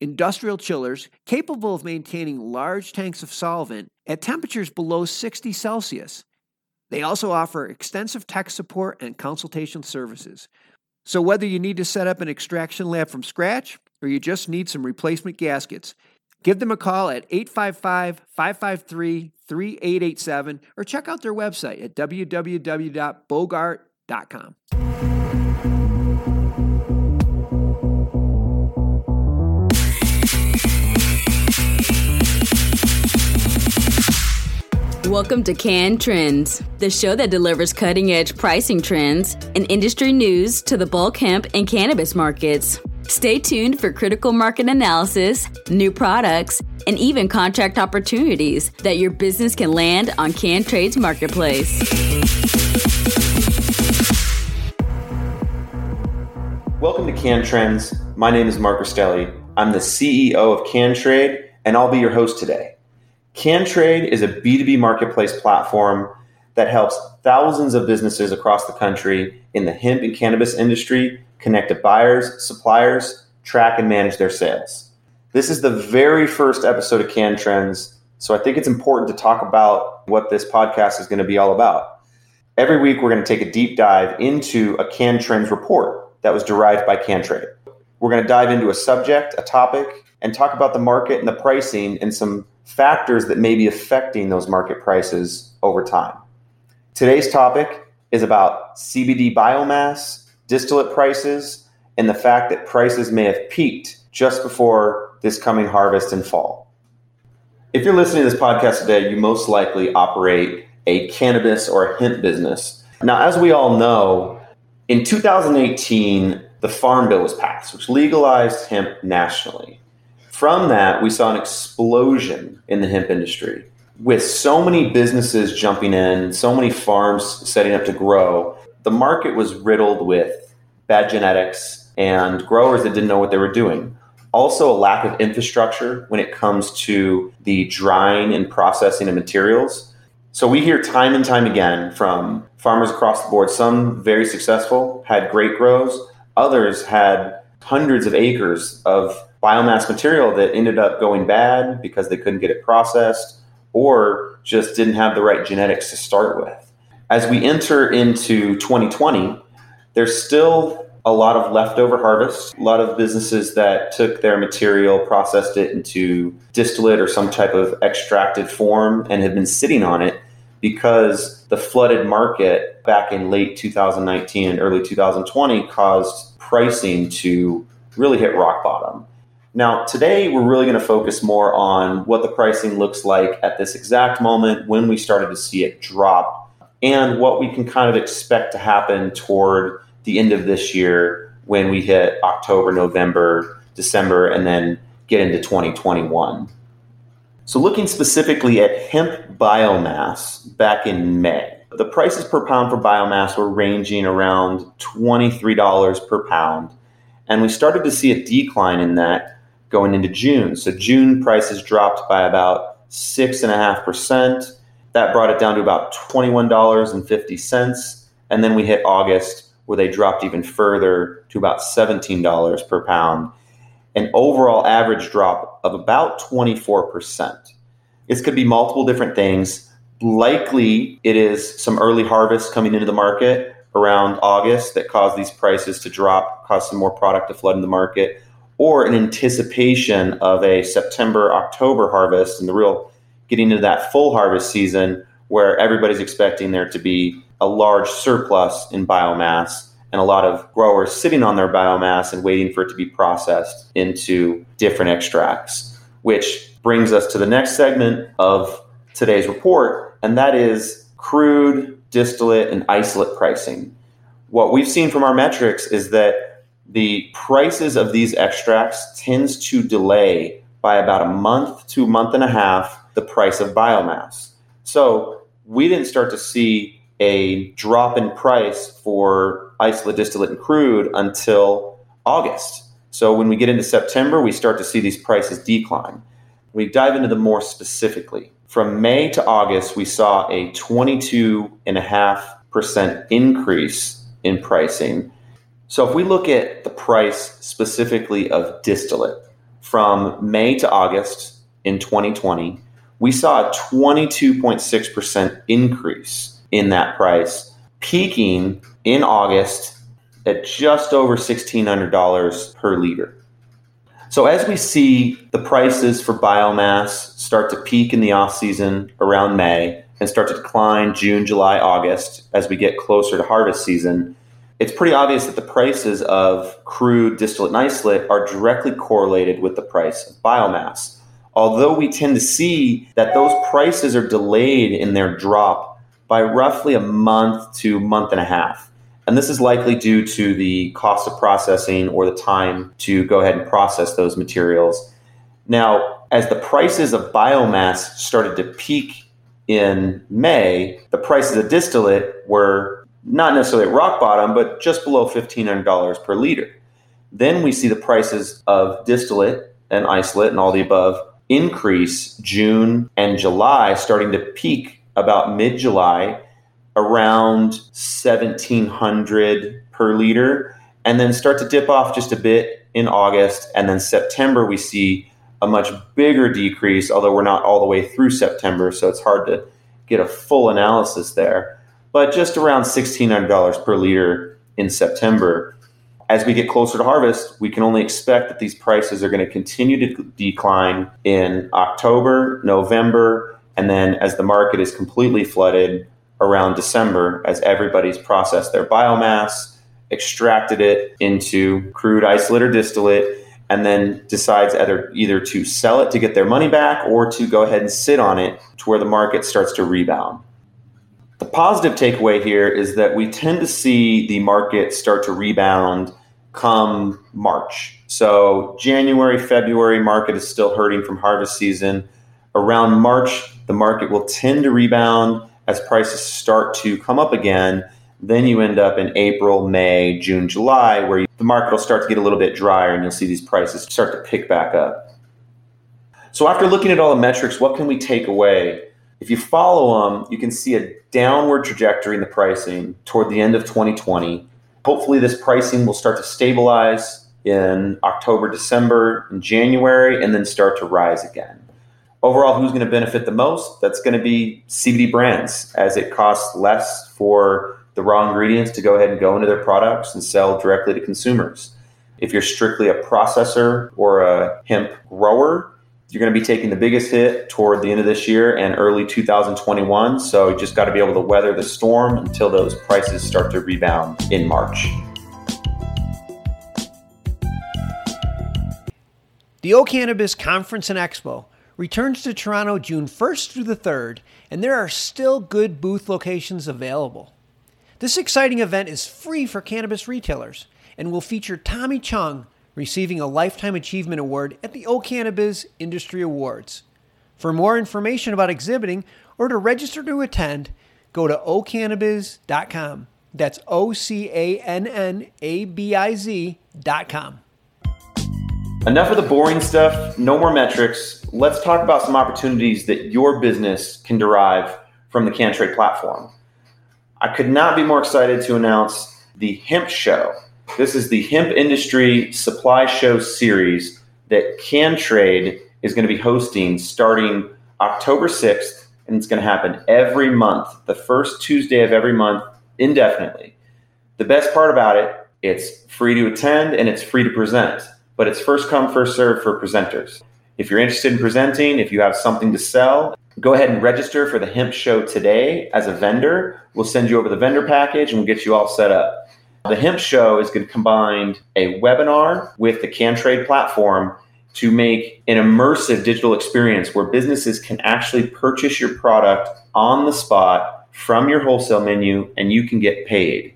industrial chillers capable of maintaining large tanks of solvent at temperatures below 60 Celsius. They also offer extensive tech support and consultation services, so, whether you need to set up an extraction lab from scratch or you just need some replacement gaskets, give them a call at 855 553 3887 or check out their website at www.bogart.com. Welcome to Can Trends, the show that delivers cutting edge pricing trends and industry news to the bulk hemp and cannabis markets. Stay tuned for critical market analysis, new products, and even contract opportunities that your business can land on CanTrade's marketplace. Welcome to Can Trends. My name is Mark Rastelli. I'm the CEO of Can Trade, and I'll be your host today. CanTrade is a B2B marketplace platform that helps thousands of businesses across the country in the hemp and cannabis industry connect to buyers, suppliers, track and manage their sales. This is the very first episode of Can Trends, so I think it's important to talk about what this podcast is going to be all about. Every week, we're going to take a deep dive into a Can Trends report that was derived by CanTrade. We're going to dive into a subject, a topic, and talk about the market and the pricing and some factors that may be affecting those market prices over time. Today's topic is about CBD biomass, distillate prices, and the fact that prices may have peaked just before this coming harvest and fall. If you're listening to this podcast today, you most likely operate a cannabis or a hemp business. Now, as we all know, in 2018, the Farm Bill was passed, which legalized hemp nationally. From that, we saw an explosion in the hemp industry with so many businesses jumping in, so many farms setting up to grow. The market was riddled with bad genetics and growers that didn't know what they were doing. Also, a lack of infrastructure when it comes to the drying and processing of materials. So, we hear time and time again from farmers across the board, some very successful, had great grows, others had hundreds of acres of biomass material that ended up going bad because they couldn't get it processed or just didn't have the right genetics to start with. As we enter into 2020, there's still a lot of leftover harvest, a lot of businesses that took their material, processed it into distillate or some type of extracted form and have been sitting on it because the flooded market back in late 2019 and early 2020 caused pricing to really hit rock bottom. Now, today we're really going to focus more on what the pricing looks like at this exact moment when we started to see it drop and what we can kind of expect to happen toward the end of this year when we hit October, November, December, and then get into 2021. So, looking specifically at hemp biomass back in May, the prices per pound for biomass were ranging around $23 per pound. And we started to see a decline in that going into June. So June prices dropped by about 6.5%. That brought it down to about $21.50. And then we hit August where they dropped even further to about $17 per pound. An overall average drop of about 24%. This could be multiple different things. Likely, it is some early harvest coming into the market around August that caused these prices to drop, caused some more product to flood in the market or an anticipation of a September, October harvest and the real getting into that full harvest season where everybody's expecting there to be a large surplus in biomass and a lot of growers sitting on their biomass and waiting for it to be processed into different extracts, which brings us to the next segment of today's report, and that is crude, distillate, and isolate pricing. What we've seen from our metrics is that the prices of these extracts tends to delay by about a month to a month and a half the price of biomass. So we didn't start to see a drop in price for isolate, distillate, and crude until August. So when we get into September, we start to see these prices decline. We dive into them more specifically. From May to August, we saw a 22.5% increase in pricing. So if we look at the price specifically of distillate from May to August in 2020, we saw a 22.6% increase in that price, peaking in August at just over $1,600 per liter. So as we see the prices for biomass start to peak in the off season around May and start to decline June, July, August as we get closer to harvest season, it's pretty obvious that the prices of crude, distillate, and isolate are directly correlated with the price of biomass. Although we tend to see that those prices are delayed in their drop by roughly a month to month and a half. And this is likely due to the cost of processing or the time to go ahead and process those materials. Now, as the prices of biomass started to peak in May, the prices of distillate were not necessarily at rock bottom, but just below $1,500 per liter. Then we see the prices of distillate and isolate and all the above increase June and July, starting to peak about mid July around 1700 per liter and then start to dip off just a bit in August. And then September, we see a much bigger decrease, although we're not all the way through September, so it's hard to get a full analysis there. But just around $1,600 per liter in September. As we get closer to harvest, we can only expect that these prices are going to continue to decline in October, November, and then as the market is completely flooded, around December as everybody's processed their biomass, extracted it into crude isolate or distillate, and then decides either either to sell it to get their money back or to go ahead and sit on it to where the market starts to rebound. The positive takeaway here is that we tend to see the market start to rebound come March. So January, February market is still hurting from harvest season. Around March, the market will tend to rebound as prices start to come up again, then you end up in April, May, June, July, where you, the market will start to get a little bit drier and you'll see these prices start to pick back up. So, after looking at all the metrics, what can we take away? If you follow them, you can see a downward trajectory in the pricing toward the end of 2020. Hopefully, this pricing will start to stabilize in October, December, and January, and then start to rise again. Overall, who's going to benefit the most? That's going to be CBD brands, as it costs less for the raw ingredients to go ahead and go into their products and sell directly to consumers. If you're strictly a processor or a hemp grower, you're going to be taking the biggest hit toward the end of this year and early 2021. So you just got to be able to weather the storm until those prices start to rebound in March. The O'Cannabiz Conference and Expo returns to Toronto June 1st through the 3rd, and there are still good booth locations available. This exciting event is free for cannabis retailers and will feature Tommy Chong receiving a Lifetime Achievement Award at the O'Cannabiz Industry Awards. For more information about exhibiting or to register to attend, go to ocannabiz.com. That's O C A N N A B I Z.com. Enough of the boring stuff, no more metrics. Let's talk about some opportunities that your business can derive from the CanTrade platform. I could not be more excited to announce the Hemp Show. This is the hemp industry supply show series that CanTrade is going to be hosting starting October 6th, and it's going to happen every month, the first Tuesday of every month, indefinitely. The best part about it, it's free to attend and it's free to present but it's first come, first serve for presenters. If you're interested in presenting, if you have something to sell, go ahead and register for the Hemp Show today as a vendor. We'll send you over the vendor package and we'll get you all set up. The Hemp Show is going to combine a webinar with the CanTrade platform to make an immersive digital experience where businesses can actually purchase your product on the spot from your wholesale menu and you can get paid.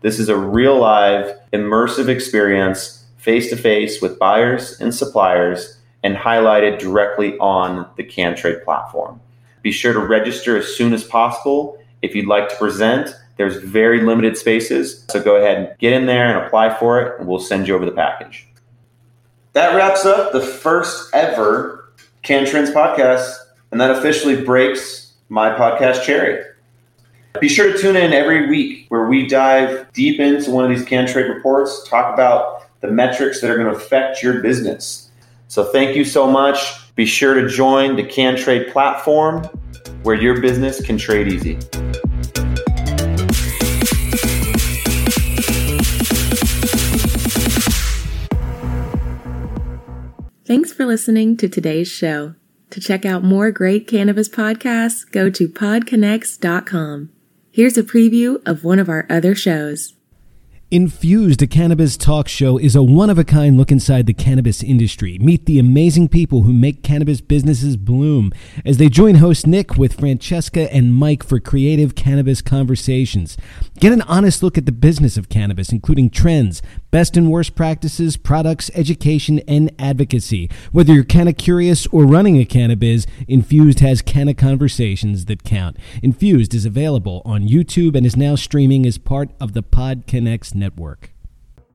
This is a real live immersive experience face to face with buyers and suppliers and highlighted directly on the CanTrade platform. Be sure to register as soon as possible. If you'd like to present, there's very limited spaces. So go ahead and get in there and apply for it, and we'll send you over the package. That wraps up the first ever CanTrends podcast, and that officially breaks my podcast cherry. Be sure to tune in every week where we dive deep into one of these CanTrade reports, talk about the metrics that are going to affect your business. So thank you so much. Be sure to join the CanTrade platform where your business can trade easy. Thanks for listening to today's show. To check out more great cannabis podcasts, go to podconnects.com. Here's a preview of one of our other shows. Infused, a cannabis talk show, is a one of a kind look inside the cannabis industry. Meet the amazing people who make cannabis businesses bloom as they join host Nick with Francesca and Mike for creative cannabis conversations. Get an honest look at the business of cannabis, including trends, best and worst practices, products, education, and advocacy. Whether you're canna curious or running a cannabis, Infused has canna conversations that count. Infused is available on YouTube and is now streaming as part of the Pod Connects network.